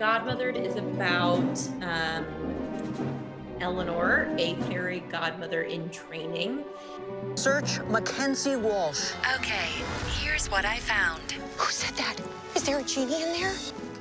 Godmothered is about um, Eleanor, a fairy godmother in training. Search Mackenzie Walsh. Okay, here's what I found. Who said that? Is there a genie in there?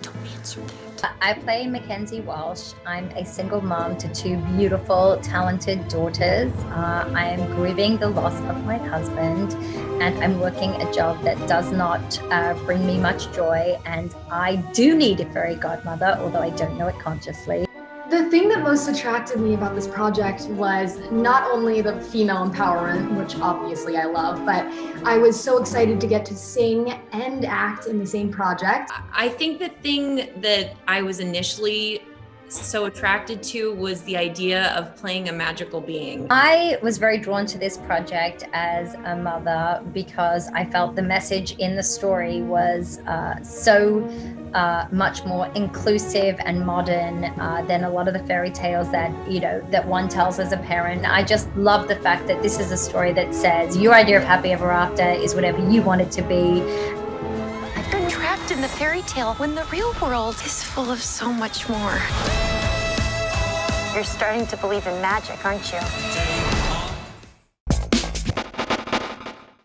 Don't answer that. I play Mackenzie Walsh. I'm a single mom to two beautiful, talented daughters. Uh, I am grieving the loss of my husband, and I'm working a job that does not uh, bring me much joy. And I do need a fairy godmother, although I don't know it consciously. The thing that most attracted me about this project was not only the female empowerment, which obviously I love, but I was so excited to get to sing and act in the same project. I think the thing that I was initially so attracted to was the idea of playing a magical being. I was very drawn to this project as a mother because I felt the message in the story was uh, so uh, much more inclusive and modern uh, than a lot of the fairy tales that you know that one tells as a parent. I just love the fact that this is a story that says your idea of happy ever after is whatever you want it to be. In the fairy tale when the real world is full of so much more. You're starting to believe in magic, aren't you?